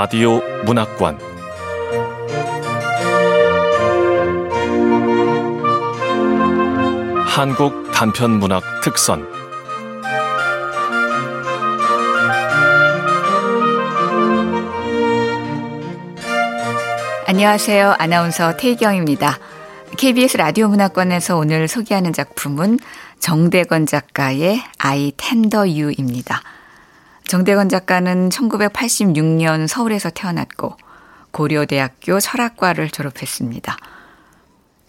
라디오 문학관 한국 단편 문학 특선 안녕하세요. 아나운서 태경입니다. KBS 라디오 문학관에서 오늘 소개하는 작품은 정대건 작가의 아이 텐더 유입니다. 정대건 작가는 1986년 서울에서 태어났고 고려대학교 철학과를 졸업했습니다.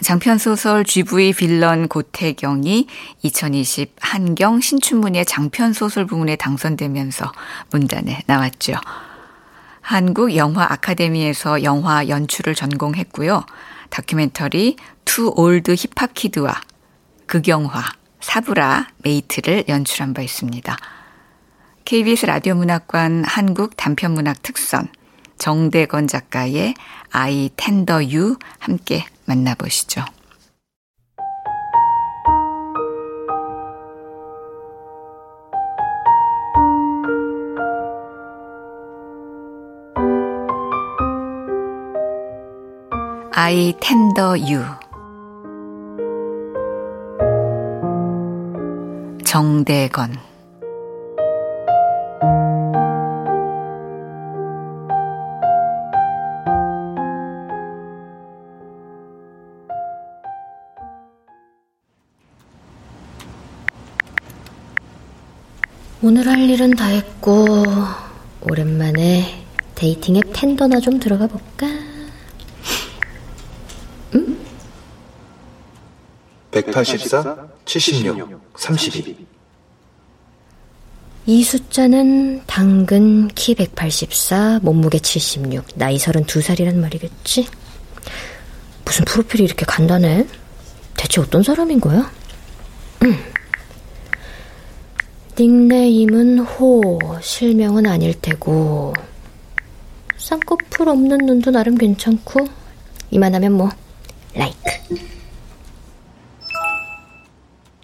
장편소설 GV 빌런 고태경이 2020 한경 신춘문예 장편소설 부문에 당선되면서 문단에 나왔죠. 한국 영화 아카데미에서 영화 연출을 전공했고요. 다큐멘터리 Too Old Hip-Hop Kid와 극영화 사브라 메이트를 연출한 바 있습니다. KBS 라디오 문학관 한국 단편문학 특선 정대건 작가의 I Tinder you 함께 만나보시죠. 아이 텐더 유 정대건 오늘 할 일은 다 했고 오랜만에 dating 앱 Tinder나 좀 들어가 볼까? 응? 184, 76, 32. 이 숫자는 당근 키 184, 몸무게 76, 나이 32살이란 말이겠지? 무슨 프로필이 이렇게 간단해? 대체 어떤 사람인 거야? 음. 닉네임은 호, 실명은 아닐 테고. 쌍꺼풀 없는 눈도 나름 괜찮고, 이만하면 뭐, 라이크.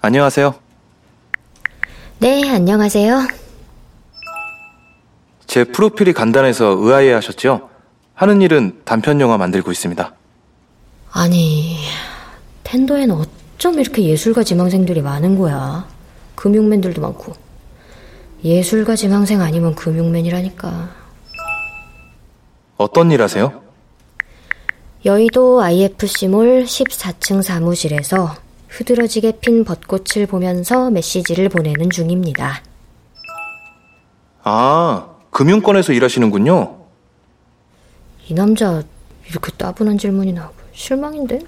안녕하세요. 네, 안녕하세요. 제 프로필이 간단해서 의아해 하셨죠? 하는 일은 단편 영화 만들고 있습니다. 아니, 텐더엔 어쩜 이렇게 예술가 지망생들이 많은 거야? 금융맨들도 많고. 예술가 지망생 아니면 금융맨이라니까. 어떤 일 하세요? 여의도 IFC몰 14층 사무실에서 흐드러지게 핀 벚꽃을 보면서 메시지를 보내는 중입니다. 아, 금융권에서 일하시는군요. 이 남자 이렇게 따분한 질문이나 실망인데?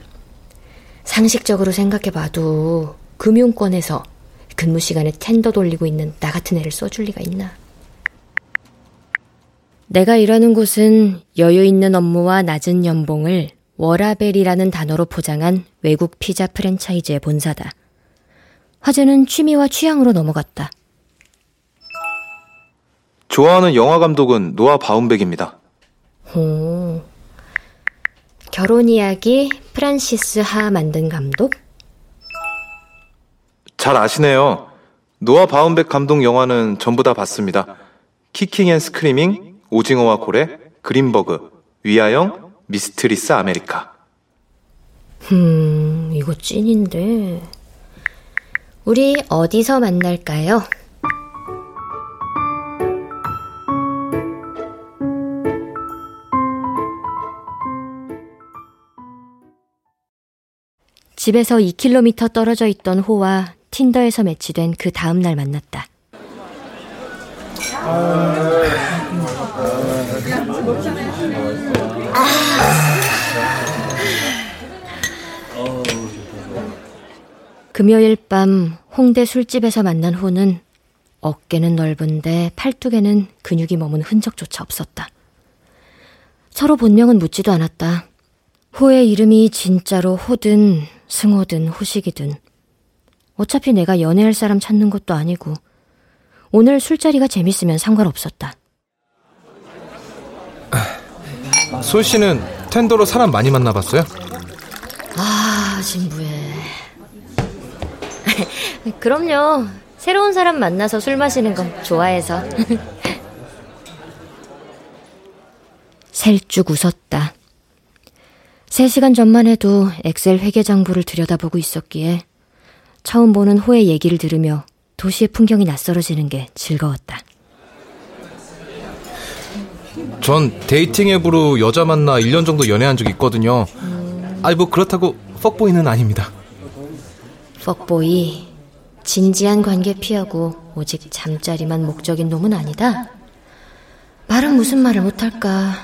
상식적으로 생각해봐도 금융권에서 근무 시간에 텐더 돌리고 있는 나 같은 애를 써줄 리가 있나? 내가 일하는 곳은 여유 있는 업무와 낮은 연봉을 워라벨이라는 단어로 포장한 외국 피자 프랜차이즈의 본사다. 화제는 취미와 취향으로 넘어갔다. 좋아하는 영화 감독은 노아 바움백입니다. 오. 결혼 이야기 프란시스 하 만든 감독? 잘 아시네요. 노아 바움백 감독 영화는 전부 다 봤습니다. Kicking and Screaming, 오징어와 고래, Greenberg, We're Young, Mistress America. 음, 이거 찐인데. 우리 어디서 만날까요? 집에서 2km 떨어져 있던 호와 틴더에서 매치된 그 다음 날 만났다. 금요일 밤 홍대 술집에서 만난 호는 어깨는 넓은데 팔뚝에는 근육이 머문 흔적조차 없었다. 서로 본명은 묻지도 않았다. 호의 이름이 진짜로 호든 승호든 호식이든 어차피 내가 연애할 사람 찾는 것도 아니고 오늘 술자리가 재밌으면 상관없었다. 솔 씨는 텐더로 사람 많이 만나봤어요? 아, 진부해. 그럼요. 새로운 사람 만나서 술 마시는 건 좋아해서. 셀쭉 웃었다. 3시간 전만 해도 엑셀 회계 장부를 들여다보고 있었기에 처음 보는 호의 얘기를 들으며 도시의 풍경이 낯설어지는 게 즐거웠다. 전 dating 앱으로 여자 만나 1년 정도 연애한 적 있거든요. 아니 뭐 그렇다고 fuckboy는 아닙니다. fuckboy 진지한 관계 피하고 오직 잠자리만 목적인 놈은 아니다. 말은 무슨 말을 못할까.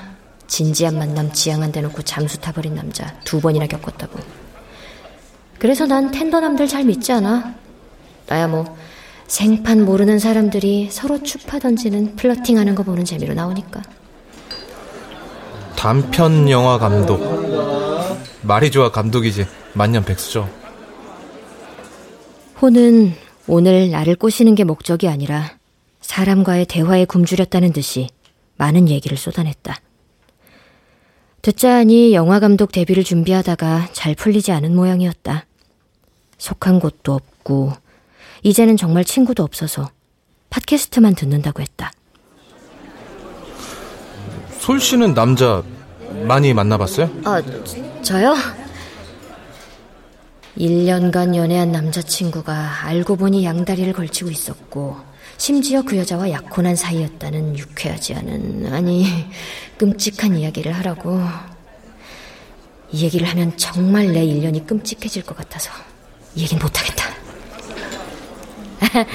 진지한 만남 지향한대 놓고 잠수 타버린 남자 두 번이나 겪었다고. 그래서 난 Tinder남들 잘 믿지 않아. 나야 뭐 생판 모르는 사람들이 서로 추파 던지는 flirting하는 거 보는 재미로 나오니까. 단편 영화 감독. 말이 좋아 감독이지. 만년 백수죠. 호는 오늘 나를 꼬시는 게 목적이 아니라 사람과의 대화에 굶주렸다는 듯이 많은 얘기를 쏟아냈다. 듣자 하니 영화 감독 데뷔를 준비하다가 잘 풀리지 않은 모양이었다. 속한 곳도 없고, 이제는 정말 친구도 없어서 팟캐스트만 듣는다고 했다. 솔 씨는 남자 많이 만나봤어요? 아, 저요? 1년간 연애한 남자친구가 알고 보니 양다리를 걸치고 있었고, 심지어 그 여자와 약혼한 사이였다는 유쾌하지 않은, 아니, 끔찍한 이야기를 하라고. 이 얘기를 하면 정말 내 1년이 끔찍해질 것 같아서, 이 얘기는 못하겠다.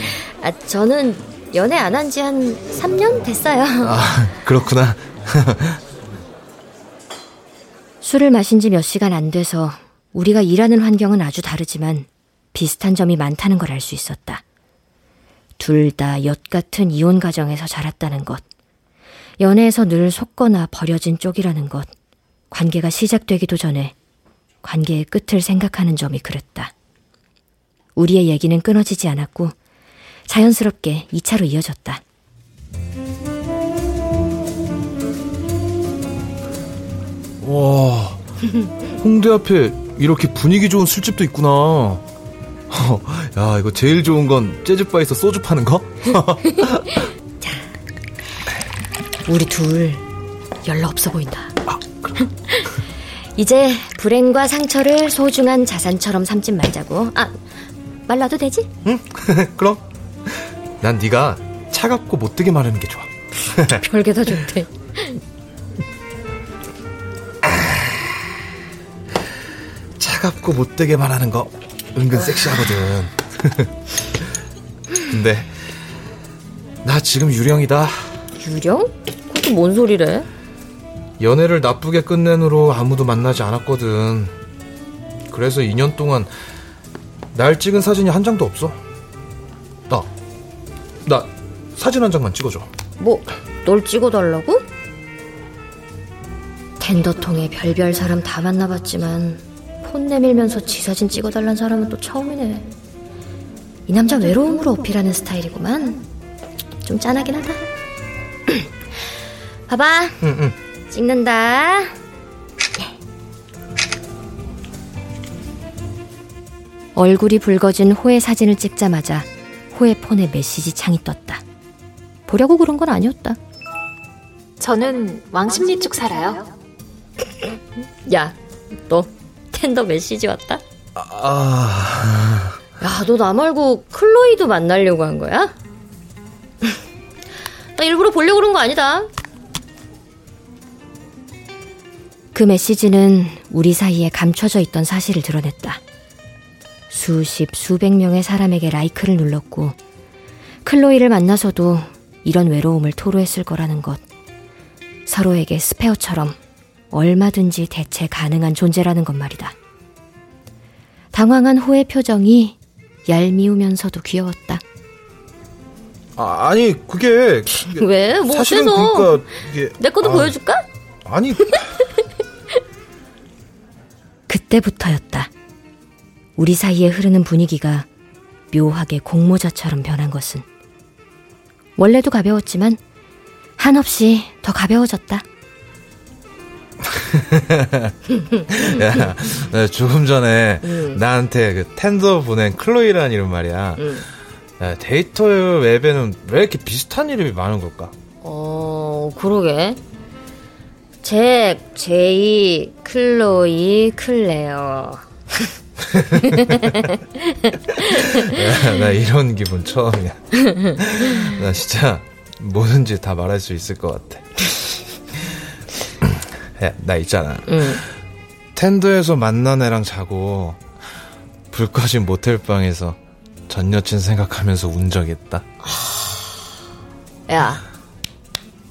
아, 저는 연애 안 한 지 한 3년 됐어요. 아, 그렇구나. 술을 마신 지 몇 시간 안 돼서 우리가 일하는 환경은 아주 다르지만 비슷한 점이 많다는 걸 알 수 있었다. 둘 다 엿 같은 이혼 가정에서 자랐다는 것. 연애에서 늘 속거나 버려진 쪽이라는 것. 관계가 시작되기도 전에 관계의 끝을 생각하는 점이 그랬다. 우리의 얘기는 끊어지지 않았고 자연스럽게 2차로 이어졌다. 와, 홍대 앞에 이렇게 분위기 좋은 술집도 있구나. 야, 이거 제일 좋은 건 재즈바에서 소주 파는 거? 우리 둘 연락 없어 보인다. 이제 불행과 상처를 소중한 자산처럼 삼진 말자고. 아, 말라도 되지? 응? 그럼. 난 네가 차갑고 못되게 말하는 게 좋아. 별게 다 좋대. 차갑고 못되게 말하는 거 은근 섹시하거든. 근데 나 지금 유령이다. 유령? 그것도 뭔 소리래? 연애를 나쁘게 끝낸 후로 아무도 만나지 않았거든. 그래서 2년 동안 날 찍은 사진이 한 장도 없어. 나, 나 사진 한 장만 찍어줘. 뭐, 널 찍어달라고? 텐더통에 별별 사람 다 만나봤지만 폰 내밀면서 지 사진 찍어달란 사람은 또 처음이네. 이 남자 외로움으로 어필하는 스타일이구만. 좀 짠하긴 하다. 봐봐. 응, 응. 찍는다. 얼굴이 붉어진 호의 사진을 찍자마자 호의 폰에 메시지 창이 떴다. 보려고 그런 건 아니었다. 저는 왕십리 쪽 살아요. 야, 너 텐더 메시지 왔다? 아, 야, 너 나 말고 클로이도 만나려고 한 거야? 나 일부러 보려고 그런 거 아니다. 그 메시지는 우리 사이에 감춰져 있던 사실을 드러냈다. 수십, 수백 명의 사람에게 라이크를 눌렀고, 클로이를 만나서도 이런 외로움을 토로했을 거라는 것. 서로에게 스페어처럼 얼마든지 대체 가능한 존재라는 것 말이다. 당황한 호의 표정이 얄미우면서도 귀여웠다. 아 아니 그게, 그게 왜? 뭐 사실은 어때서? 그러니까 이게 내 것도 아, 보여줄까? 아니 그때부터였다. 우리 사이에 흐르는 분위기가 묘하게 공모자처럼 변한 것은 원래도 가벼웠지만 한없이 더 가벼워졌다. 야, 나 조금 전에 음. 나한테 그 Tinder 보낸 클로이라는 이름 말이야. 음. 야, dating 앱에는 왜 이렇게 비슷한 이름이 많은 걸까? 어, 그러게. 잭, 제이, 클로이, 클레어. 야, 나 이런 기분 처음이야. 나 진짜 뭐든지 다 말할 수 있을 것 같아. 야, 나 있잖아. 응. 텐더에서 만난 애랑 자고 불 꺼진 모텔 방에서 전 여친 생각하면서 운 적 있다. 야,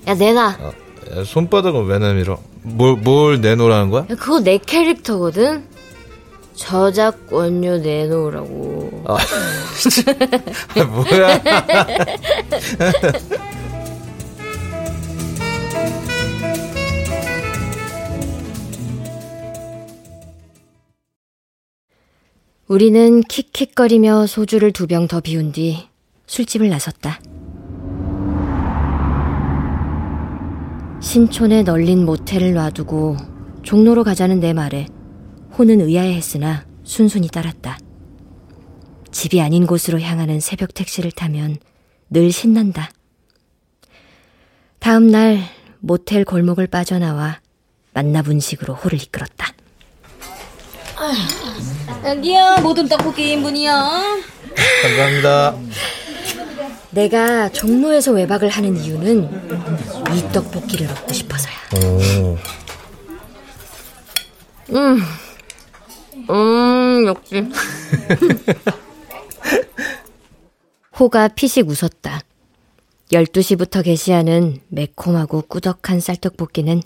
야 내놔. 어, 야, 손바닥은 왜 내밀어? 뭘, 뭘 내놓으라는 거야? 야, 그거 내 캐릭터거든. 저작권료 내놓으라고. 아, 뭐야? 우리는 킥킥거리며 소주를 두 병 더 비운 뒤 술집을 나섰다. 신촌에 널린 모텔을 놔두고 종로로 가자는 내 말에 호는 의아해했으나 순순히 따랐다. 집이 아닌 곳으로 향하는 새벽 택시를 타면 늘 신난다. 다음 날 모텔 골목을 빠져나와 만나 분식으로 호를 이끌었다. 여기요 모든 떡볶이 1인분이요 감사합니다. 내가 종로에서 외박을 하는 이유는 이 떡볶이를 먹고 싶어서야. 오. 음, 음, 역시. 호가 피식 웃었다. 12시부터 게시하는 매콤하고 꾸덕한 쌀떡볶이는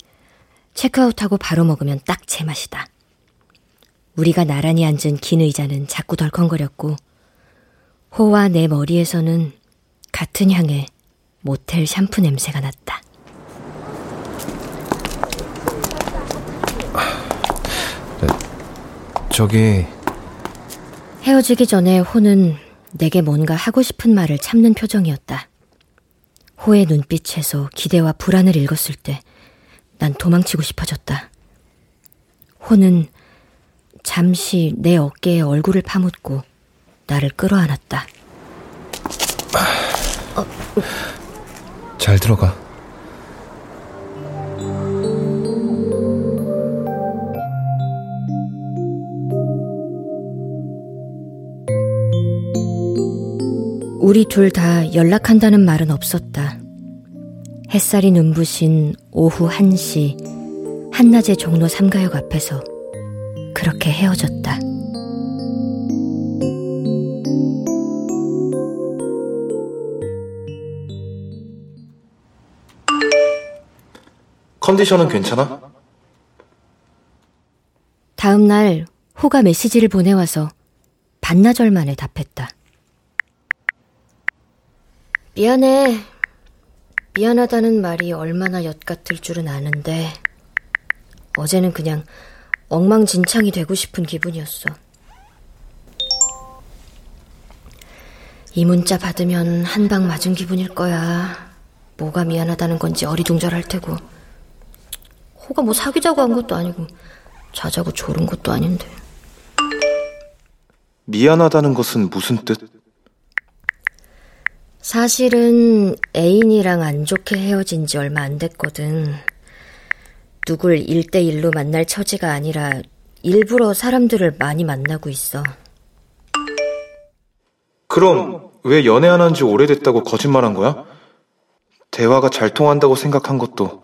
체크아웃하고 바로 먹으면 딱 제맛이다. 우리가 나란히 앉은 긴 의자는 자꾸 덜컹거렸고, 호와 내 머리에서는 같은 향의 모텔 샴푸 냄새가 났다. 저기 헤어지기 전에 호는 내게 뭔가 하고 싶은 말을 참는 표정이었다. 호의 눈빛에서 기대와 불안을 읽었을 때 난 도망치고 싶어졌다. 호는 잠시 내 어깨에 얼굴을 파묻고 나를 끌어안았다. 잘 들어가. 우리 둘 다 연락한다는 말은 없었다. 햇살이 눈부신 오후 1시, 한낮의 종로 삼가역 앞에서 그렇게 헤어졌다. 컨디션은 괜찮아? 다음 날 호가 메시지를 보내와서 반나절 만에 답했다. 미안해. 미안하다는 말이 얼마나 엿 같을 줄은 아는데 어제는 그냥 엉망진창이 되고 싶은 기분이었어. 이 문자 받으면 한 방 맞은 기분일 거야. 뭐가 미안하다는 건지 어리둥절할 테고. 호가 뭐 사귀자고 한 것도 아니고 자자고 졸은 것도 아닌데. 미안하다는 것은 무슨 뜻? 사실은 애인이랑 안 좋게 헤어진 지 얼마 안 됐거든. 누굴 일대일로 만날 처지가 아니라 일부러 사람들을 많이 만나고 있어. 그럼 왜 연애 안 한 지 오래됐다고 거짓말한 거야? 대화가 잘 통한다고 생각한 것도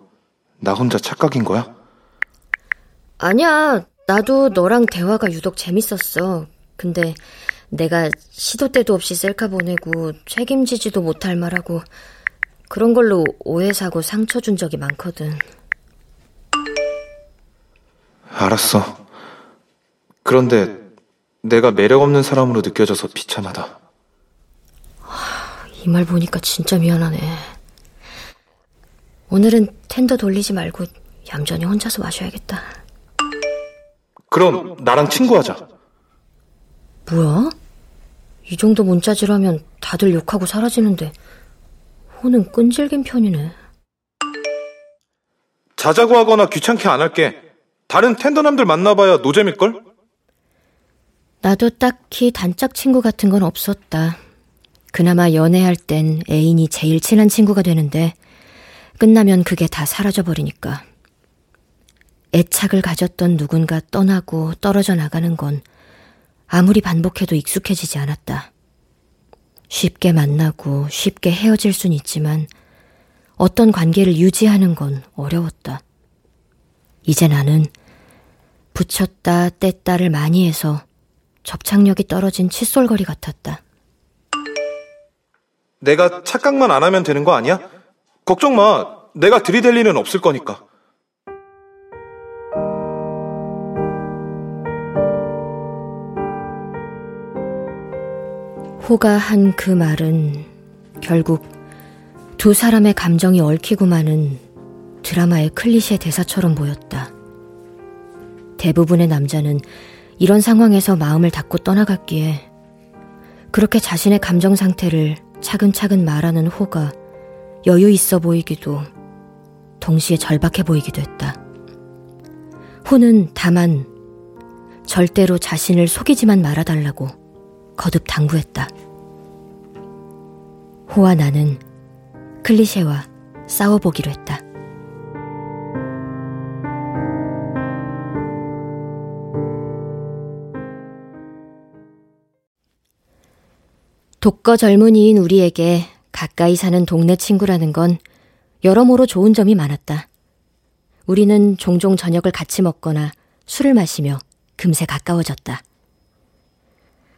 나 혼자 착각인 거야? 아니야, 나도 너랑 대화가 유독 재밌었어. 근데 내가 시도 때도 없이 셀카 보내고 책임지지도 못할 말하고 그런 걸로 오해 사고 상처 준 적이 많거든. 알았어. 그런데 내가 매력 없는 사람으로 느껴져서 비참하다. 이 말 보니까 진짜 미안하네. 오늘은 텐더 돌리지 말고 얌전히 혼자서 마셔야겠다. 그럼 나랑 친구하자. 뭐야? 이 정도 문자질하면 다들 욕하고 사라지는데 호는 끈질긴 편이네. 자자고 하거나 귀찮게 안 할게. 다른 텐더남들 만나봐야 노잼일걸? 나도 딱히 단짝 친구 같은 건 없었다. 그나마 연애할 땐 애인이 제일 친한 친구가 되는데 끝나면 그게 다 사라져버리니까. 애착을 가졌던 누군가 떠나고 떨어져 나가는 건 아무리 반복해도 익숙해지지 않았다. 쉽게 만나고 쉽게 헤어질 순 있지만 어떤 관계를 유지하는 건 어려웠다. 이제 나는 붙였다 뗐다를 많이 해서 접착력이 떨어진 칫솔거리 같았다. 내가 착각만 안 하면 되는 거 아니야? 걱정 마. 내가 들이댈 일은 없을 거니까. 호가 한 그 말은 결국 두 사람의 감정이 얽히고 마는 드라마의 클리셰 대사처럼 보였다. 대부분의 남자는 이런 상황에서 마음을 닫고 떠나갔기에 그렇게 자신의 감정 상태를 차근차근 말하는 호가 여유 있어 보이기도 동시에 절박해 보이기도 했다. 호는 다만 절대로 자신을 속이지만 말아달라고 거듭 당부했다. 호와 나는 클리셰와 싸워보기로 했다. 독거 젊은이인 우리에게 가까이 사는 동네 친구라는 건 여러모로 좋은 점이 많았다. 우리는 종종 저녁을 같이 먹거나 술을 마시며 금세 가까워졌다.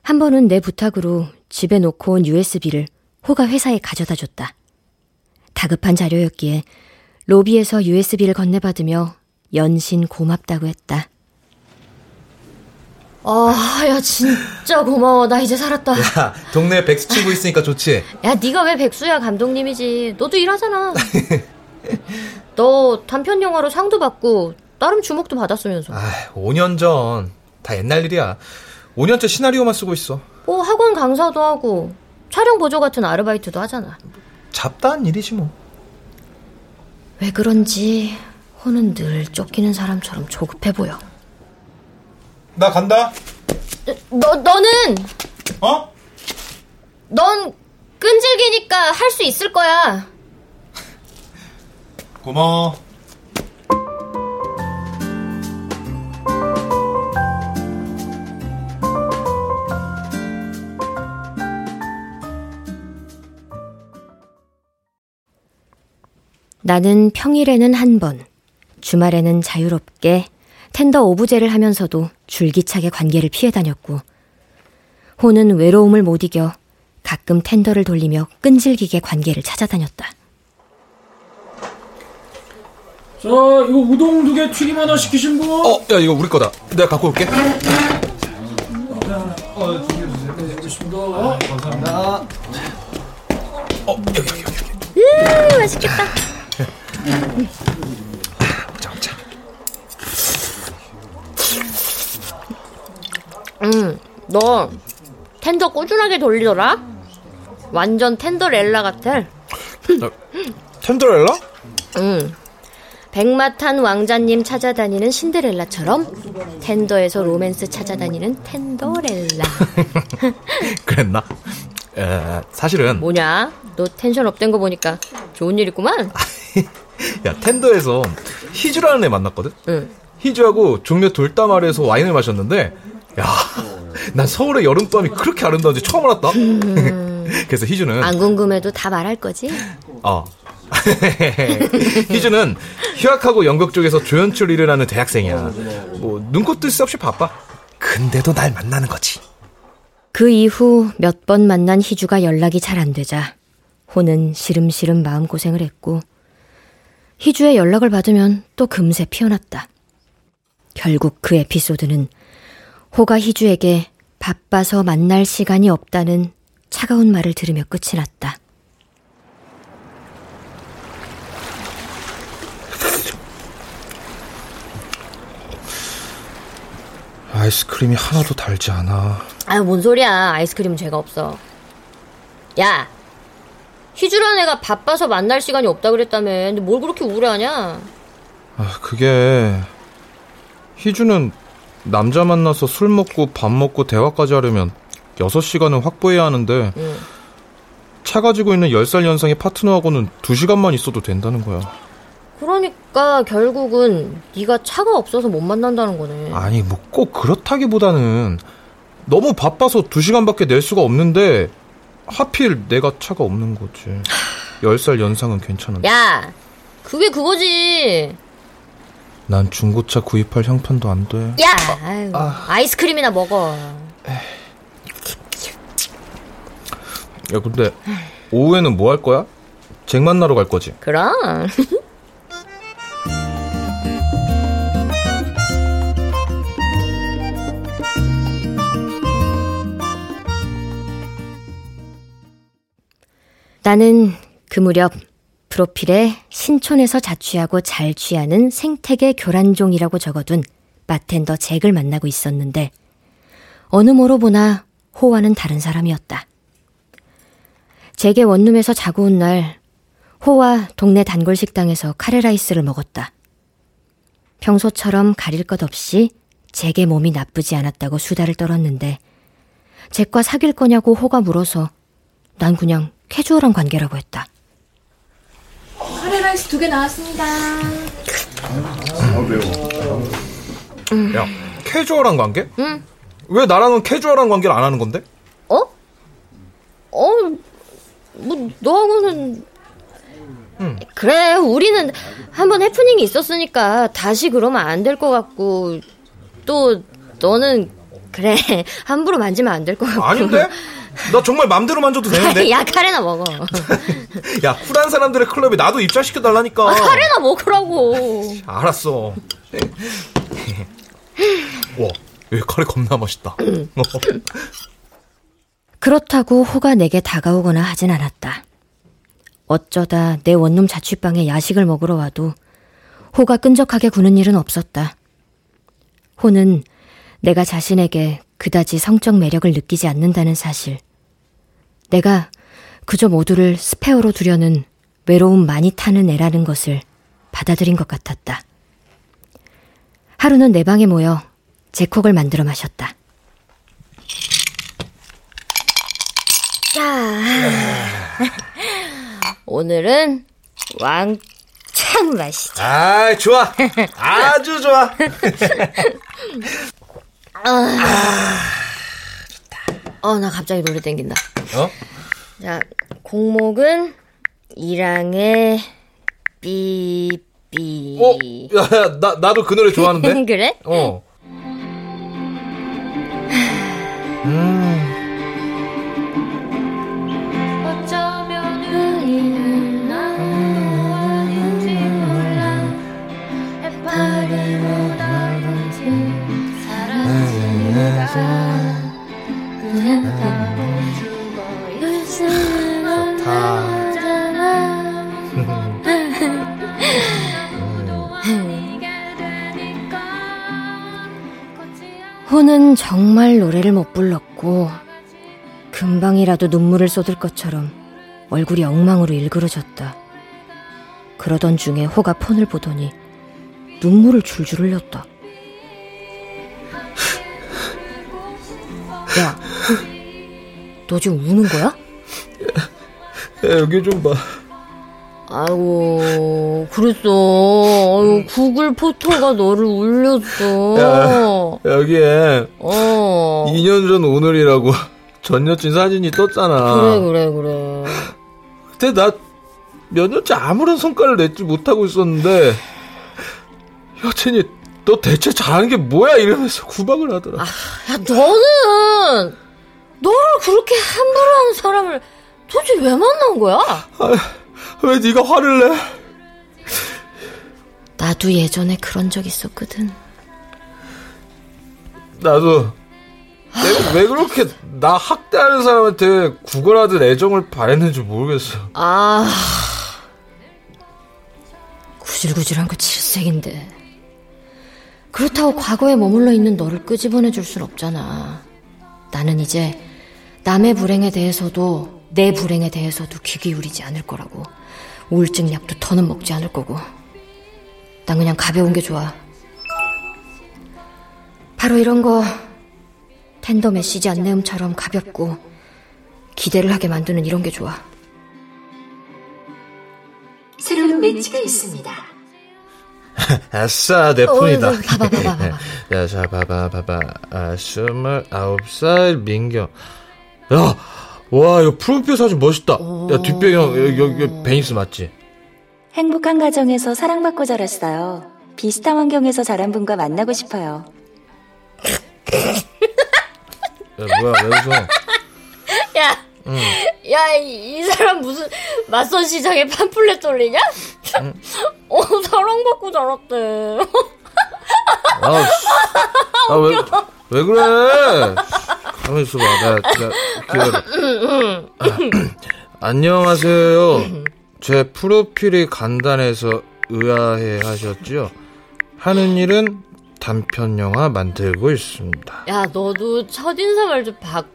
한 번은 내 부탁으로 집에 놓고 온 USB를 호가 회사에 가져다 줬다. 다급한 자료였기에 로비에서 USB를 건네받으며 연신 고맙다고 했다. 아, 야 진짜 고마워. 나 이제 살았다. 야, 동네에 백수 친구 있으니까 좋지. 야, 네가 왜 백수야, 감독님이지. 너도 일하잖아. 너 단편 영화로 상도 받고 나름 주목도 받았으면서. 아, 5년 전. 다 옛날 일이야. 5년째 시나리오만 쓰고 있어. 뭐 학원 강사도 하고 촬영 보조 같은 아르바이트도 하잖아. 잡다한 일이지 뭐. 왜 그런지 호는 늘 쫓기는 사람처럼 조급해 보여. 나 간다. 너 너는 어? 넌 끈질기니까 할 수 있을 거야. 고마워. 나는 평일에는 한 번, 주말에는 자유롭게 텐더 오브제를 하면서도 줄기차게 관계를 피해 다녔고, 호는 외로움을 못 이겨 가끔 텐더를 돌리며 끈질기게 관계를 찾아다녔다. 자, 이거 우동 두 개 튀김 하나 시키신 분? 어, 야, 이거 우리 거다. 내가 갖고 올게. 어, 여기, 여기, 여기. 음, 맛있겠다. 먹자, 먹자. 음, 너 텐더 꾸준하게 돌리더라? 완전 텐더렐라 같아. 텐더렐라? 응. 백마탄 왕자님 찾아다니는 신데렐라처럼 텐더에서 로맨스 찾아다니는 텐더렐라. 그랬나? 에, 사실은 뭐냐? 너 tension up된 거 보니까 좋은 일 있구만. 야 텐더에서 희주라는 애 만났거든. 응. 희주하고 종묘 돌담 아래에서 와인을 마셨는데, 야, 난 서울의 여름밤이 그렇게 아름다운지 처음 알았다. 그래서 희주는 안 궁금해도 다 말할 거지? 어. 희주는 휴학하고 연극 쪽에서 조연출 일을 하는 대학생이야. 뭐 눈코 뜰 새 없이 바빠. 근데도 날 만나는 거지. 그 이후 몇 번 만난 희주가 연락이 잘 안 되자 호는 시름시름 마음고생을 했고 희주의 연락을 받으면 또 금세 피어났다. 결국 그 에피소드는 호가 희주에게 바빠서 만날 시간이 없다는 차가운 말을 들으며 끝이 났다. 아이스크림이 하나도 달지 않아. 아유, 뭔 소리야. 아이스크림은 죄가 없어. 야! 희주란 애가 바빠서 만날 시간이 없다 그랬다며. 근데 뭘 그렇게 우울해하냐? 아, 그게 희주는 남자 만나서 술 먹고 밥 먹고 대화까지 하려면 6시간은 확보해야 하는데 응. 차 가지고 있는 10살 연상의 파트너하고는 2시간만 있어도 된다는 거야. 그러니까 결국은 네가 차가 없어서 못 만난다는 거네. 아니 뭐 꼭 그렇다기보다는 너무 바빠서 두 시간밖에 낼 수가 없는데 하필 내가 차가 없는 거지. 10살 연상은 괜찮은데. 야, 그게 그거지. 난 중고차 구입할 형편도 안 돼. 야, 아유, 아이스크림이나 먹어. 야 근데 오후에는 뭐 할 거야? 잭 만나러 갈 거지? 그럼. 나는 그 무렵 프로필에 신촌에서 자취하고 잘 취하는 생태계 교란종이라고 적어둔 바텐더 잭을 만나고 있었는데 어느 모로 보나 호와는 다른 사람이었다. 잭의 원룸에서 자고 온 날 호와 동네 단골 식당에서 카레라이스를 먹었다. 평소처럼 가릴 것 없이 잭의 몸이 나쁘지 않았다고 수다를 떨었는데 잭과 사귈 거냐고 호가 물어서 난 그냥 캐주얼한 관계라고 했다. 카레라이스 두 개 나왔습니다. 야 캐주얼한 관계? 응. 왜 나랑은 캐주얼한 관계를 안 하는 건데? 어? 어, 뭐, 너하고는. 그래, 우리는 한번 해프닝이 있었으니까 다시 그러면 안 될 것 같고, 또, 너는, 그래, 함부로 만지면 안 될 것 같고. 아닌데? 나 정말 맘대로 만져도 되는데? 야, 카레나 먹어. 야 쿨한 사람들의 클럽에 나도 입장시켜 달라니까. 아, 카레나 먹으라고. 알았어. 와, 여기 카레 겁나 맛있다. 그렇다고 호가 내게 다가오거나 하진 않았다. 어쩌다 내 원룸 자취방에 야식을 먹으러 와도 호가 끈적하게 구는 일은 없었다. 호는 내가 자신에게 그다지 성적 매력을 느끼지 않는다는 사실. 내가 그저 모두를 스페어로 두려는 외로움 많이 타는 애라는 것을 받아들인 것 같았다. 하루는 내 방에 모여 제콕을 만들어 마셨다. 자, 오늘은 왕창 마시자. 아, 좋아. 아주 좋아. 어, 나 갑자기 노래 땡긴다. 어? 자, 곡목은 이랑의 삐삐. 어? 야, 야, 나, 나도 그 노래 좋아하는데? 그래? 어. 음. 호는 정말 노래를 못 불렀고 금방이라도 눈물을 쏟을 것처럼 얼굴이 엉망으로 일그러졌다. 그러던 중에 호가 폰을 보더니 눈물을 줄줄 흘렸다. 야, 너 지금 우는 거야? 야, 여기 좀 봐. 아이고, 그랬어. 아유, 구글 포토가 너를 울렸어. 여기에 어. 2년 전 오늘이라고 전 여친 사진이 떴잖아. 그래, 그래, 그래. 근데 나몇 년째 아무런 성과를 내지 못하고 있었는데 여친이 너 대체 잘하는 게 뭐야 이러면서 구박을 하더라. 야, 너는 너를 그렇게 함부로 하는 사람을 도대체 왜 만난 거야? 왜 네가 화를 내? 나도 예전에 그런 적 있었거든. 나도 내가 왜 그렇게 나 학대하는 사람한테 구걸하듯 애정을 바랬는지 모르겠어. 아, 구질구질한 거 질색인데. 그렇다고 과거에 머물러 있는 너를 끄집어내 줄 순 없잖아. 나는 이제 남의 불행에 대해서도 내 불행에 대해서도 귀 기울이지 않을 거라고. 우울증 약도 더는 먹지 않을 거고. 난 그냥 가벼운 게 좋아. 바로 이런 거 텐더 메시지 안내음처럼 가볍고 기대를 하게 만드는 이런 게 좋아. 새로운 매치가 있습니다. 아싸, 내 폰이다. 어, 봐봐, 봐봐, 봐봐. 야, 자, 봐봐, 봐봐. 아, 스물아홉 살 민경. 야, 와, 이거 프로필 사진 멋있다. 야, 뒷배경, 여기, 여기, 여기 베니스 맞지? 행복한 가정에서 사랑받고 자랐어요. 비슷한 환경에서 자란 분과 만나고 싶어요. 야, 뭐야, 왜 웃어? 야, 응. 야, 이, 이 사람 무슨 맞선 시장에 팜플렛 돌리냐? 어, 사랑받고 자랐대. 아, 씨. 아, 왜, 왜 그래? 가만히 있어봐. 나, 나, 기다려. 안녕하세요. 제 프로필이 간단해서 의아해 하셨죠? 하는 일은 단편 영화 만들고 있습니다. 야, 너도 첫인상을 좀 바꿔.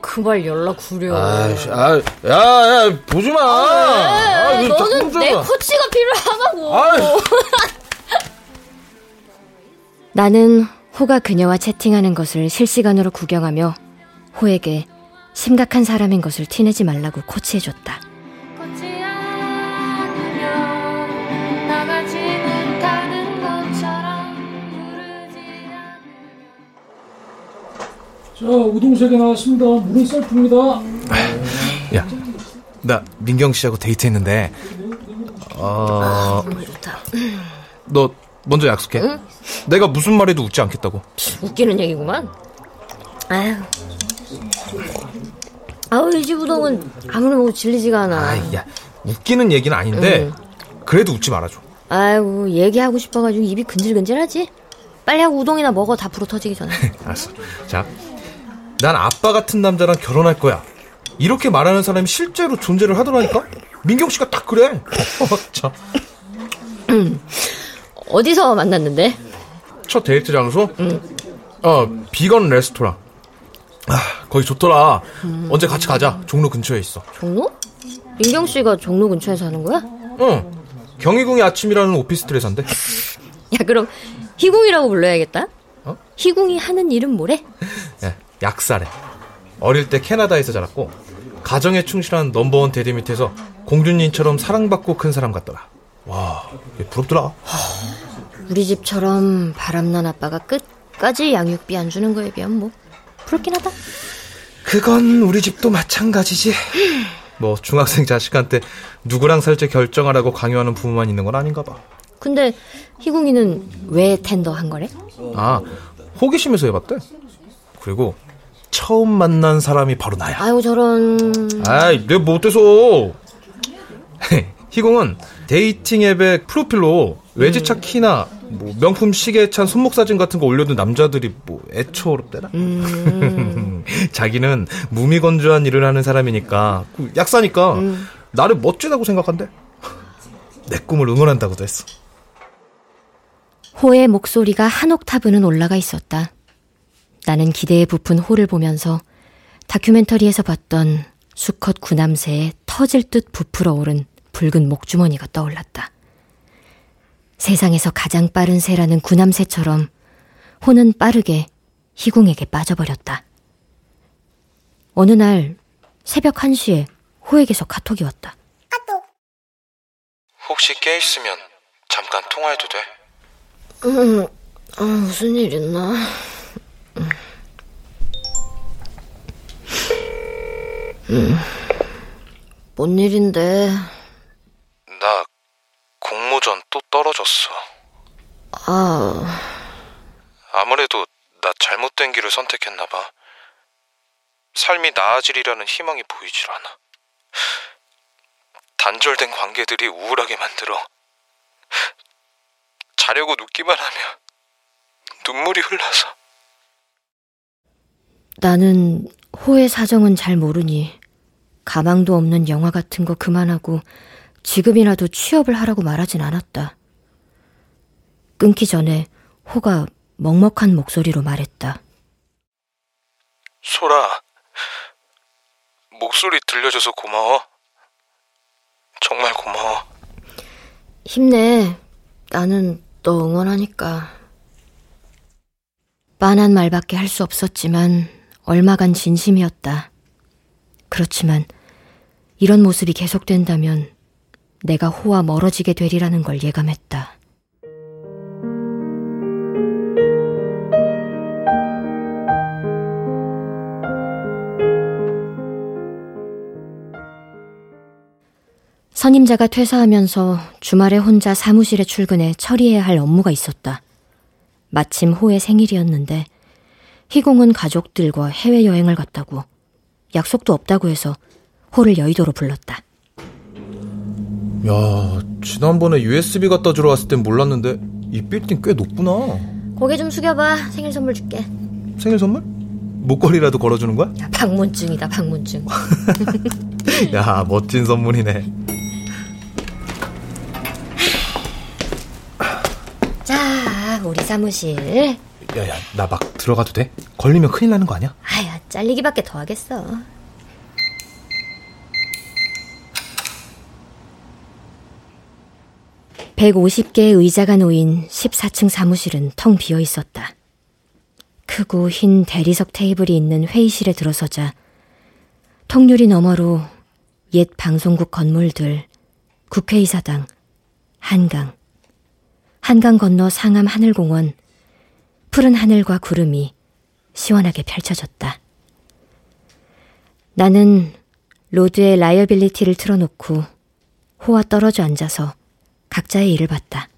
그말 연락 구려. 아, 야, 야, 보지 마! 아, 왜? 이거 너는 내. 코치가 필요하다고. 나는 호가 그녀와 채팅하는 것을 실시간으로 구경하며 호에게 심각한 사람인 것을 티내지 말라고 코치해줬다. 자, 우동 세개 나왔습니다. 물은 셀프입니다. 야, 나 민경 씨하고 데이트했는데, 어, 좋다. 너 먼저 약속해. 내가 무슨 말해도 웃지 않겠다고. 웃기는 얘기구만. 아유. 아우, 이 집 우동은 아무리 먹어도 질리지가 않아. 아이, 야, 웃기는 얘기는 아닌데, 그래도 웃지 말아줘. 아이고, 얘기하고 싶어가지고 입이 근질근질하지? 빨리 하고 우동이나 먹어, 다 불어 터지기 전에. 알았어. 자, 난 아빠 같은 남자랑 결혼할 거야. 이렇게 말하는 사람이 실제로 존재를 하더라니까? 민경 씨가 딱 그래. 어, 참. 어디서 만났는데? 첫 데이트 장소? 어, 비건 레스토랑. 아, 거기 좋더라. 언제 같이 가자. 종로 근처에 있어. 종로? 민경 씨가 종로 근처에 사는 거야? 응. 경희궁의 아침이라는 오피스텔에 산대. 야, 그럼 희궁이라고 불러야겠다. 어? 희궁이 하는 일은 뭐래? 예, 약사래. 어릴 때 캐나다에서 자랐고 가정에 충실한 넘버원 대리 밑에서 공주님처럼 사랑받고 큰 사람 같더라. 와, 얘 부럽더라. 우리 집처럼 바람난 아빠가 끝까지 양육비 안 주는 거에 비하면 뭐 부럽긴 하다. 그건 우리 집도 마찬가지지. 뭐 중학생 자식한테 누구랑 살지 결정하라고 강요하는 부모만 있는 건 아닌가 봐. 근데 희궁이는 왜 텐더 한 거래? 아, 호기심에서 해봤대. 그리고 처음 만난 사람이 바로 나야. 아유 저런 아이, 내가 뭐 어때서? 희공은 dating 앱에 프로필로 외제차 키나 뭐 명품 시계에 찬 손목 사진 같은 거 올려둔 남자들이 뭐 애처롭대라. 자기는 무미건조한 일을 하는 사람이니까 그 약사니까 나를 멋지다고 생각한대. 내 꿈을 응원한다고도 했어. 호의 목소리가 한 옥타브는 올라가 있었다. 나는 기대에 부푼 호를 보면서 다큐멘터리에서 봤던 수컷 구남새의 터질 듯 부풀어 오른 붉은 목주머니가 떠올랐다. 세상에서 가장 빠른 새라는 구남새처럼 호는 빠르게 희궁에게 빠져버렸다. 어느 날 새벽 1시에 호에게서 카톡이 왔다. 혹시 깨 있으면 잠깐 통화해도 돼? 음, 아, 무슨 일 있나? 음, 뭔 일인데? 나 공모전 또 떨어졌어. 아, 아무래도 나 잘못된 길을 선택했나 봐. 삶이 나아지리라는 희망이 보이질 않아. 단절된 관계들이 우울하게 만들어. 자려고 눕기만 하면 눈물이 흘러서. 나는 호의 사정은 잘 모르니 가망도 없는 영화 같은 거 그만하고 지금이라도 취업을 하라고 말하진 않았다. 끊기 전에 호가 먹먹한 목소리로 말했다. 소라, 목소리 들려줘서 고마워. 정말 고마워. 힘내. 나는 너 응원하니까. 빤한 말밖에 할 수 없었지만 얼마간 진심이었다. 그렇지만 이런 모습이 계속된다면 내가 호와 멀어지게 되리라는 걸 예감했다. 선임자가 퇴사하면서 주말에 혼자 사무실에 출근해 처리해야 할 업무가 있었다. 마침 호의 생일이었는데 희공은 가족들과 해외여행을 갔다고 약속도 없다고 해서 호를 여의도로 불렀다. 야, 지난번에 USB 갖다 주러 왔을 땐 몰랐는데 이 빌딩 꽤 높구나. 고개 좀 숙여봐. 생일 선물 줄게. 생일 선물? 목걸이라도 걸어주는 거야? 야, 방문증이다, 방문증. 야, 멋진 선물이네. 자, 우리 사무실. 야, 야, 나 막 들어가도 돼? 걸리면 큰일 나는 거 아니야? 아야, 잘리기밖에 더 하겠어. (150개의) 의자가 놓인 (14층) 사무실은 텅 비어 있었다. 크고 흰 대리석 테이블이 있는 회의실에 들어서자 통유리 너머로 옛 방송국 건물들, 국회의사당, 한강, 한강 건너 상암 하늘공원, 푸른 하늘과 구름이 시원하게 펼쳐졌다. 나는 Lorde의 Liability를 틀어놓고 호와 떨어져 앉아서 각자의 일을 봤다.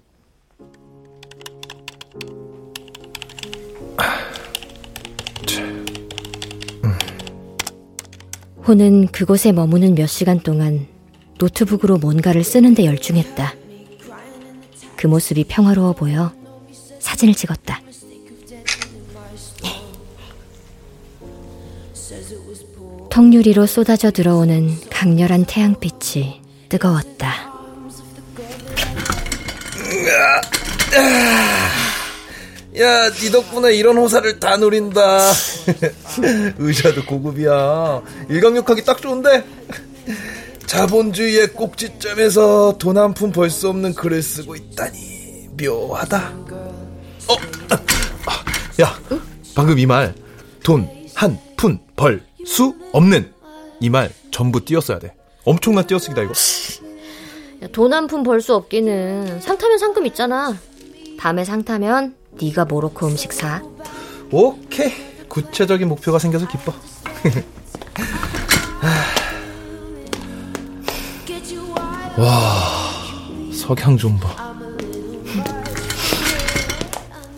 호는 그곳에 머무는 몇 시간 동안 노트북으로 뭔가를 쓰는데 열중했다. 그 모습이 평화로워 보여 사진을 찍었다. 통유리로 쏟아져 들어오는 강렬한 태양빛이 뜨거웠다. 야, 네 덕분에 이런 호사를 다 누린다. 의자도 고급이야. 일광욕하기 딱 좋은데? 자본주의의 꼭지점에서 돈 한 푼 벌 수 없는 글을 쓰고 있다니 묘하다. 어, 아, 야, 방금 이 말 돈 한 푼 벌 수 없는 이 말 전부 띄었어야 돼. 엄청난 띄어쓰기다 이거. 돈 한 푼 벌 수 없기는 상 타면 상금 있잖아. 다음에 상 타면 네가 모로코 음식 사. 오케이. 구체적인 목표가 생겨서 기뻐. 와, 석양 좀 봐.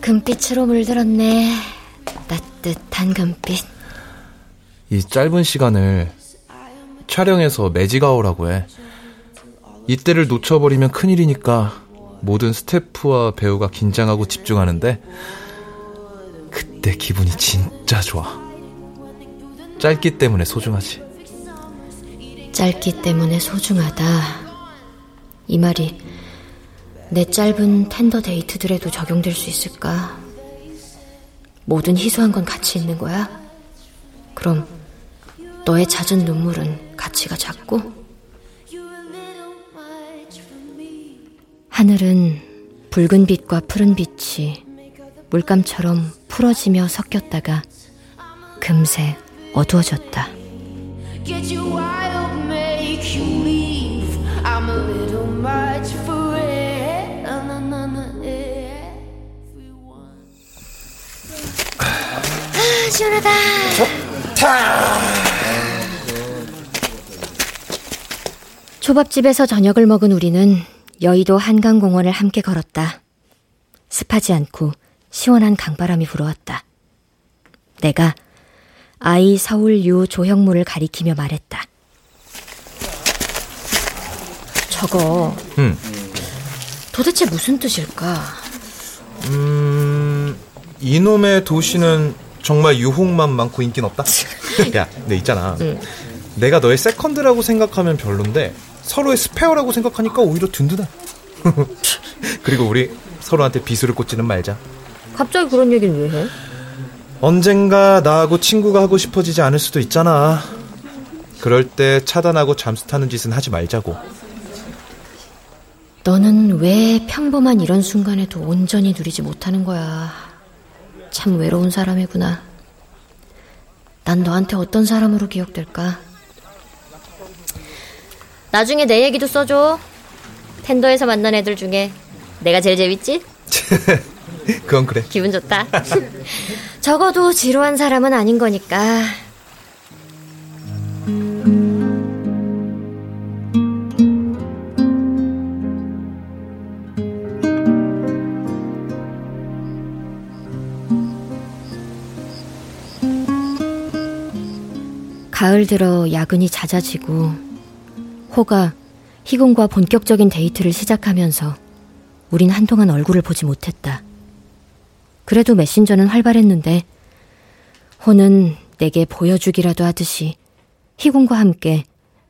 금빛으로 물들었네. 따뜻한 금빛. 이 짧은 시간을 촬영해서 매직아웃라고 해. 이때를 놓쳐버리면 큰일이니까 모든 스태프와 배우가 긴장하고 집중하는데 그때 기분이 진짜 좋아. 짧기 때문에 소중하지. 짧기 때문에 소중하다. 이 말이 내 짧은 텐더 데이트들에도 적용될 수 있을까? 모든 희소한 건 가치 있는 거야? 그럼 너의 잦은 눈물은 가치가 작고? 하늘은 붉은 빛과 푸른 빛이 물감처럼 풀어지며 섞였다가 금세 어두워졌다. Get you wild, make you leave. I'm a little much for it. 아, 시원하다. 좋다. 초밥집에서 저녁을 먹은 우리는 여의도 한강공원을 함께 걸었다. 습하지 않고 시원한 강바람이 불어왔다. 내가 아이 서울 유 조형물을 가리키며 말했다. 저거 응. 도대체 무슨 뜻일까? 음, 이놈의 도시는 정말 유혹만 많고 인기는 없다? 야, 내 있잖아. 응. 내가 너의 세컨드라고 생각하면 별론데 서로의 스페어라고 생각하니까 오히려 든든해. 그리고 우리 서로한테 비수를 꽂지는 말자. 갑자기 그런 얘기를 왜 해? 언젠가 나하고 친구가 하고 싶어지지 않을 수도 있잖아. 그럴 때 차단하고 잠수 타는 짓은 하지 말자고. 너는 왜 평범한 이런 순간에도 온전히 누리지 못하는 거야? 참 외로운 사람이구나. 난 너한테 어떤 사람으로 기억될까? 나중에 내 얘기도 써줘. 텐더에서 만난 애들 중에 내가 제일 재밌지? 그건 그래. 기분 좋다. 적어도 지루한 사람은 아닌 거니까. 가을 들어 야근이 잦아지고 호가 희군과 본격적인 데이트를 시작하면서 우린 한동안 얼굴을 보지 못했다. 그래도 메신저는 활발했는데 호는 내게 보여주기라도 하듯이 희군과 함께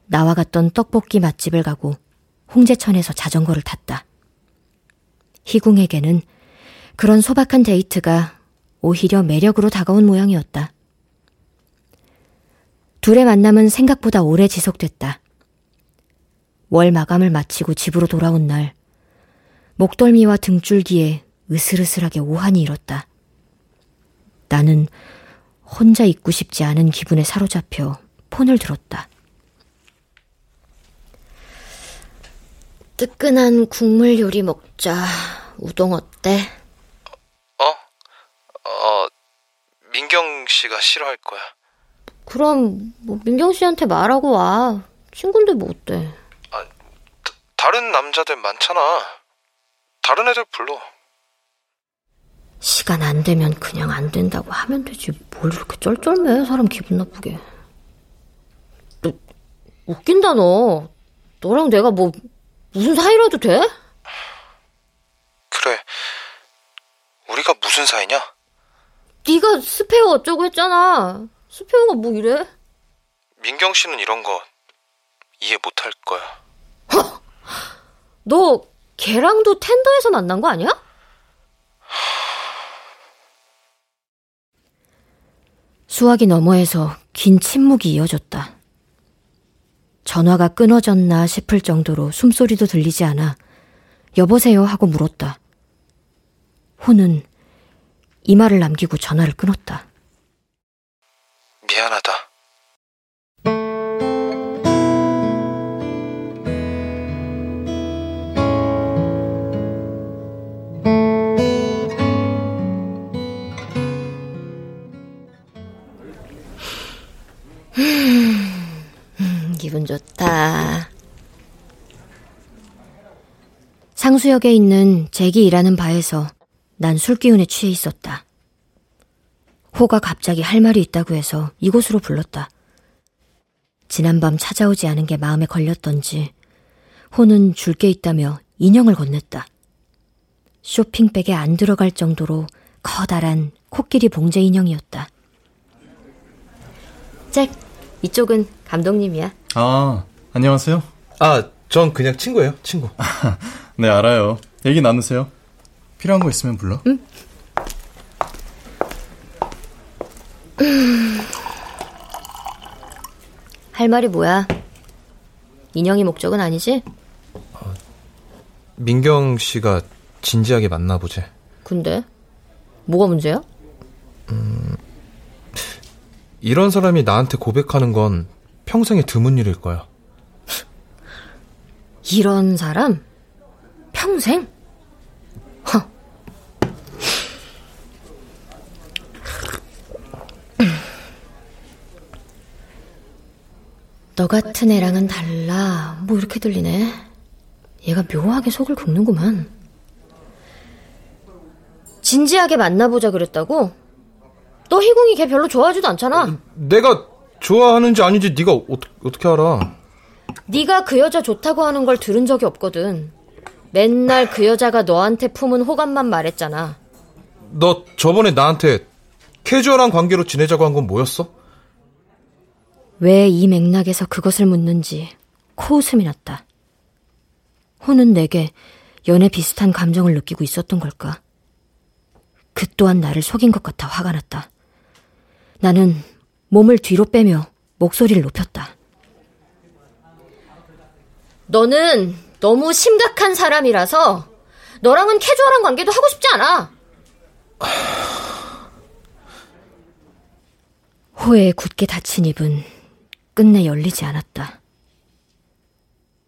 나와 갔던 떡볶이 맛집을 가고 홍제천에서 자전거를 탔다. 희궁에게는 그런 소박한 데이트가 오히려 매력으로 다가온 모양이었다. 둘의 만남은 생각보다 오래 지속됐다. 월 마감을 마치고 집으로 돌아온 날, 목덜미와 등줄기에 으슬으슬하게 오한이 일었다. 나는 혼자 있고 싶지 않은 기분에 사로잡혀 폰을 들었다. 뜨끈한 국물 요리 먹자. 우동 어때? 어? 어, 민경 씨가 싫어할 거야. 그럼 뭐 민경 씨한테 말하고 와. 친구인데 뭐 어때? 아, 다, 다른 남자들 많잖아. 다른 애들 불러. 시간 안 되면 그냥 안 된다고 하면 되지. 뭘 이렇게 쩔쩔매, 사람 기분 나쁘게. 너, 웃긴다, 너. 너랑 내가 뭐, 무슨 사이라도 돼? 그래. 우리가 무슨 사이냐? 네가 스페어 어쩌고 했잖아. 스페어가 뭐 이래? 민경 씨는 이런 거 이해 못 할 거야. 허! 너 걔랑도 텐더에서 만난 거 아니야? 수화기 너머에서 긴 침묵이 이어졌다. 전화가 끊어졌나 싶을 정도로 숨소리도 들리지 않아 여보세요 하고 물었다. 호는 이 말을 남기고 전화를 끊었다. 미안하다. 기분 좋다. 상수역에 있는 잭이 일하는 바에서 난 술기운에 취해 있었다. 호가 갑자기 할 말이 있다고 해서 이곳으로 불렀다. 지난밤 찾아오지 않은 게 마음에 걸렸던지 호는 줄 게 있다며 인형을 건넸다. 쇼핑백에 안 들어갈 정도로 커다란 코끼리 봉제 인형이었다. 잭, 이쪽은 감독님이야. 아, 안녕하세요. 아, 전 그냥 친구예요, 친구. 네, 알아요. 얘기 나누세요. 필요한 거 있으면 불러. 응. 할 말이 뭐야? 인형이 목적은 아니지? 어, 민경 씨가 진지하게 만나보지. 근데? 뭐가 문제야? 음, 이런 사람이 나한테 고백하는 건 평생에 드문 일일 거야. 이런 사람? 평생? 허. 너 같은 애랑은 달라. 뭐 이렇게 들리네. 얘가 묘하게 속을 긁는구만. 진지하게 만나보자 그랬다고? 너 희궁이 걔 별로 좋아하지도 않잖아. 내가 좋아하는지 아닌지 네가 어, 어떻게 알아? 네가 그 여자 좋다고 하는 걸 들은 적이 없거든. 맨날 그 여자가 너한테 품은 호감만 말했잖아. 너 저번에 나한테 캐주얼한 관계로 지내자고 한 건 뭐였어? 왜 이 맥락에서 그것을 묻는지 코웃음이 났다. 호는 내게 연애 비슷한 감정을 느끼고 있었던 걸까? 그 또한 나를 속인 것 같아 화가 났다. 나는 몸을 뒤로 빼며 목소리를 높였다. 너는 너무 심각한 사람이라서 너랑은 캐주얼한 관계도 하고 싶지 않아. 호에 굳게 닫힌 입은 끝내 열리지 않았다.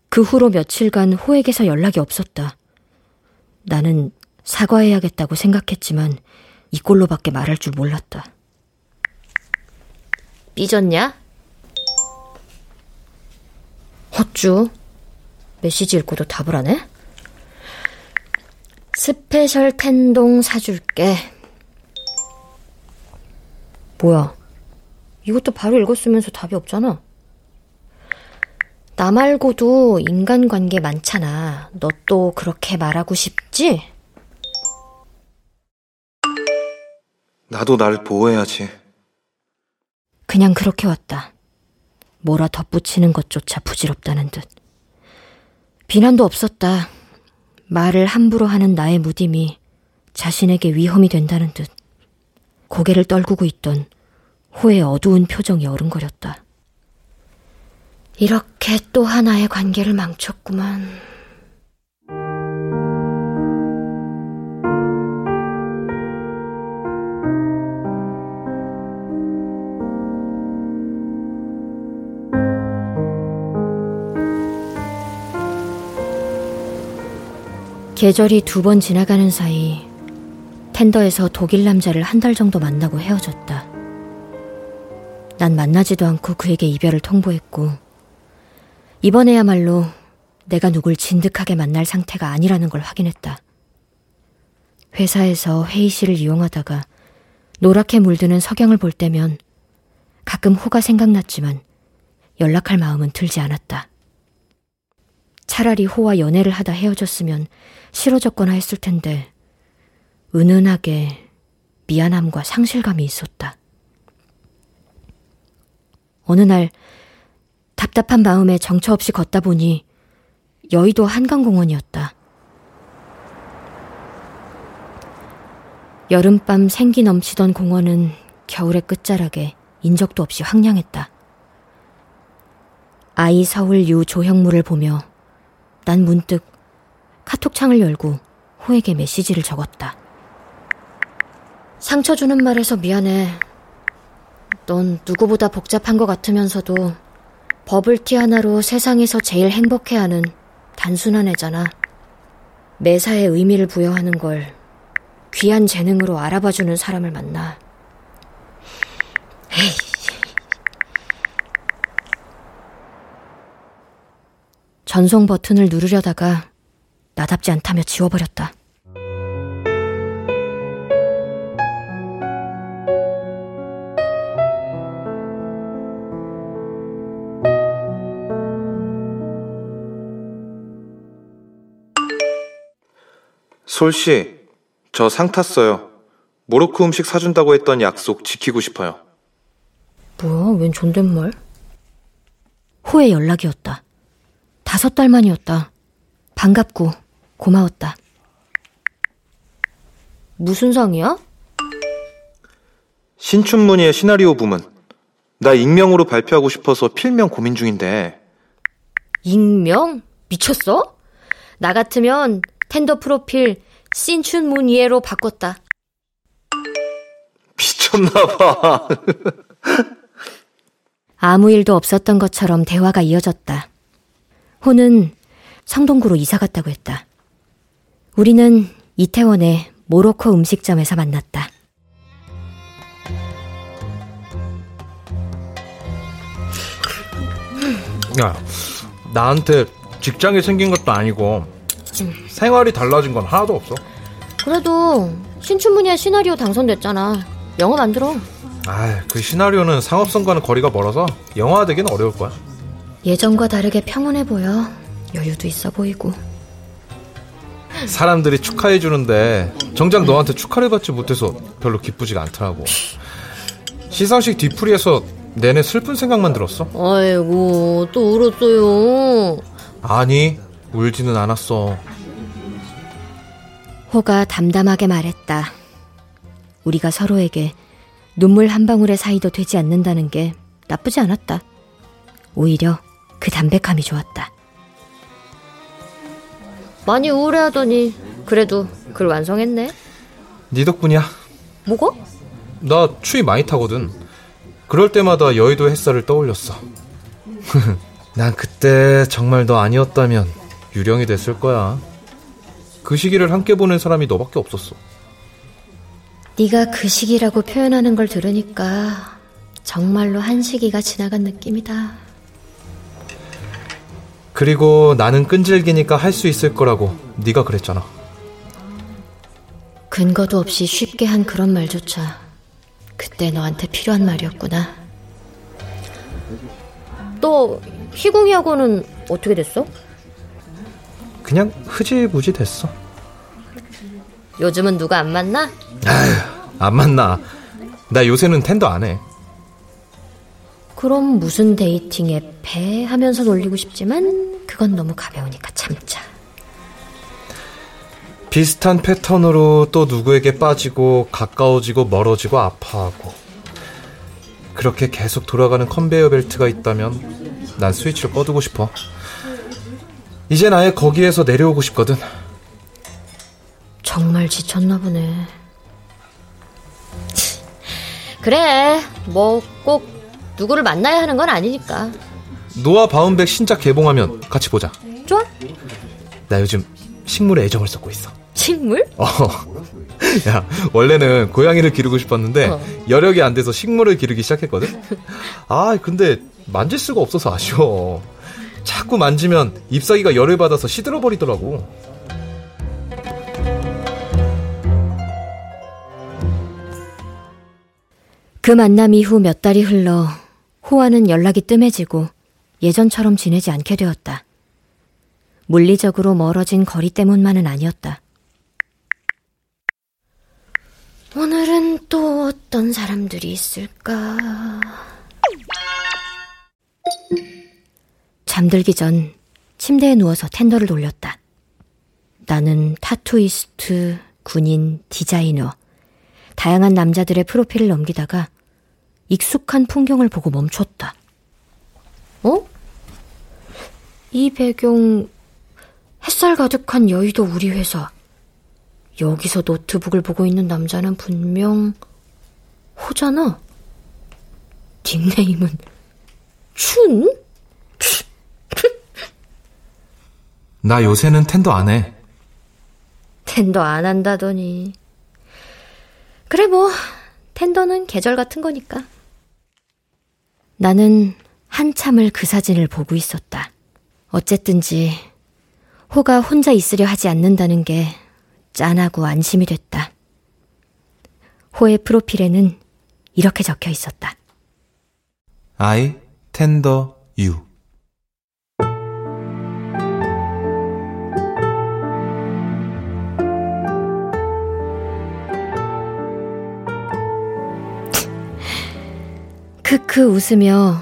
그 후로 며칠간 호에게서 연락이 없었다. 나는 사과해야겠다고 생각했지만 이꼴로밖에 말할 줄 몰랐다. 삐졌냐? 어쭈? 메시지 읽고도 답을 안 해? special 텐동 사줄게. 뭐야? 이것도 바로 읽었으면서 답이 없잖아. 나 말고도 인간관계 많잖아. 너 또 그렇게 말하고 싶지? 나도 날 보호해야지. 그냥 그렇게 왔다. 뭐라 덧붙이는 것조차 부질없다는 듯. 비난도 없었다. 말을 함부로 하는 나의 무딤이 자신에게 위험이 된다는 듯. 고개를 떨구고 있던 호의 어두운 표정이 어른거렸다. 이렇게 또 하나의 관계를 망쳤구만. 계절이 두 번 지나가는 사이 텐더에서 독일 남자를 한 달 정도 만나고 헤어졌다. 난 만나지도 않고 그에게 이별을 통보했고, 이번에야말로 내가 누굴 진득하게 만날 상태가 아니라는 걸 확인했다. 회사에서 회의실을 이용하다가 노랗게 물드는 석양을 볼 때면 가끔 호가 생각났지만 연락할 마음은 들지 않았다. 차라리 호와 연애를 하다 헤어졌으면 싫어졌거나 했을 텐데 은은하게 미안함과 상실감이 있었다. 어느 날 답답한 마음에 정처 없이 걷다 보니 여의도 한강공원이었다. 여름밤 생기 넘치던 공원은 겨울의 끝자락에 인적도 없이 황량했다. 아이 서울 유 조형물을 보며 난 문득 카톡창을 열고 호에게 메시지를 적었다. 상처 주는 말에서 미안해. 넌 누구보다 복잡한 것 같으면서도 버블티 하나로 세상에서 제일 행복해하는 단순한 애잖아. 매사에 의미를 부여하는 걸 귀한 재능으로 알아봐주는 사람을 만나. 에이. 전송 버튼을 누르려다가 나답지 않다며 지워버렸다. 솔씨, 저 상 탔어요. 모로코 음식 사준다고 했던 약속 지키고 싶어요. 뭐야, 웬 존댓말? 호의 연락이었다. 다섯 달 만이었다. 반갑고 고마웠다. 무슨 상이야? 신춘문예 시나리오 부문. 나 익명으로 발표하고 싶어서 필명 고민 중인데. 익명? 미쳤어? 나 같으면 텐더 프로필 신춘문예로 바꿨다. 미쳤나봐. 아무 일도 없었던 것처럼 대화가 이어졌다. 호는 성동구로 이사 갔다고 했다. 우리는 이태원의 모로코 음식점에서 만났다. 야, 나한테 직장이 생긴 것도 아니고 생활이 달라진 건 하나도 없어. 그래도 신춘문예 시나리오 당선됐잖아. 영화 만들어. 아, 그 시나리오는 상업성과는 거리가 멀어서 영화화되기는 어려울 거야. 예전과 다르게 평온해 보여. 여유도 있어 보이고. 사람들이 축하해 주는데 정작 너한테 축하를 받지 못해서 별로 기쁘지가 않더라고. 시상식 뒤풀이에서 내내 슬픈 생각만 들었어. 아이고, 또 울었어요. 아니, 울지는 않았어. 호가 담담하게 말했다. 우리가 서로에게 눈물 한 방울의 사이도 되지 않는다는 게 나쁘지 않았다. 오히려 그 담백함이 좋았다. 많이 우울해하더니 그래도 글 완성했네. 네 덕분이야. 뭐가? 나 추위 많이 타거든. 그럴 때마다 여의도 햇살을 떠올렸어. 난 그때 정말 너 아니었다면 유령이 됐을 거야. 그 시기를 함께 보낸 사람이 너밖에 없었어. 네가 그 시기라고 표현하는 걸 들으니까 정말로 한 시기가 지나간 느낌이다. 그리고 나는 끈질기니까 할 수 있을 거라고 네가 그랬잖아. 근거도 없이 쉽게 한 그런 말조차 그때 너한테 필요한 말이었구나. 너 희궁이하고는 어떻게 됐어? 그냥 흐지부지 됐어. 요즘은 누가 안 만나? 아휴, 안 만나. 나 요새는 텐더 안 해. 그럼 무슨 dating 앱 해 하면서 놀리고 싶지만 그건 너무 가벼우니까 참자. 비슷한 패턴으로 또 누구에게 빠지고 가까워지고 멀어지고 아파하고 그렇게 계속 돌아가는 컨베이어 벨트가 있다면 난 스위치를 꺼두고 싶어. 이젠 아예 거기에서 내려오고 싶거든. 정말 지쳤나 보네. 그래, 뭐 꼭 누구를 만나야 하는 건 아니니까. 노아 바운백 신작 개봉하면 같이 보자. 좋아? 나 요즘 식물에 애정을 쏟고 있어. 식물? 어. 야, 원래는 고양이를 기르고 싶었는데 어. 여력이 안 돼서 식물을 기르기 시작했거든. 아, 근데 만질 수가 없어서 아쉬워. 자꾸 만지면 잎사귀가 열을 받아서 시들어 버리더라고. 그 만남 이후 몇 달이 흘러 호와는 연락이 뜸해지고 예전처럼 지내지 않게 되었다. 물리적으로 멀어진 거리 때문만은 아니었다. 오늘은 또 어떤 사람들이 있을까? 잠들기 전 침대에 누워서 텐더를 돌렸다. 나는 타투이스트, 군인, 디자이너, 다양한 남자들의 프로필을 넘기다가 익숙한 풍경을 보고 멈췄다. 어? 이 배경, 햇살 가득한 여의도 우리 회사. 여기서 노트북을 보고 있는 남자는 분명 호잖아. 닉네임은 춘? 나 요새는 텐더 안 해. 텐더 안 한다더니. 그래, 뭐, 텐더는 계절 같은 거니까. 나는 한참을 그 사진을 보고 있었다. 어쨌든지, 호가 혼자 있으려 하지 않는다는 게 짠하고 안심이 됐다. 호의 프로필에는 이렇게 적혀 있었다. I tender you. 크크 웃으며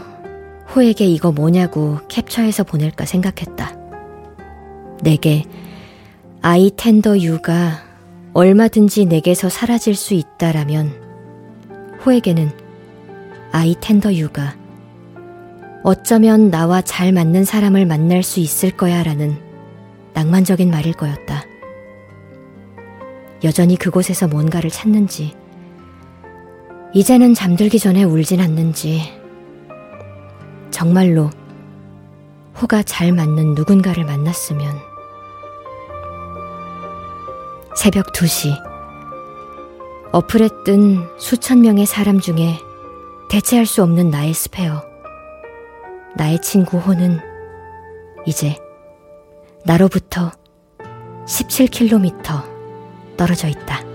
호에게 이거 뭐냐고 캡처해서 보낼까 생각했다. 내게 아이 텐더 유가 얼마든지 내게서 사라질 수 있다라면 호에게는 아이 텐더 유가 어쩌면 나와 잘 맞는 사람을 만날 수 있을 거야 라는 낭만적인 말일 거였다. 여전히 그곳에서 뭔가를 찾는지 이제는 잠들기 전에 울진 않는지, 정말로 호가 잘 맞는 누군가를 만났으면, 새벽 2시, 어플에 뜬 수천 명의 사람 중에 대체할 수 없는 나의 스페어, 나의 친구 호는 이제 나로부터 17km 떨어져 있다.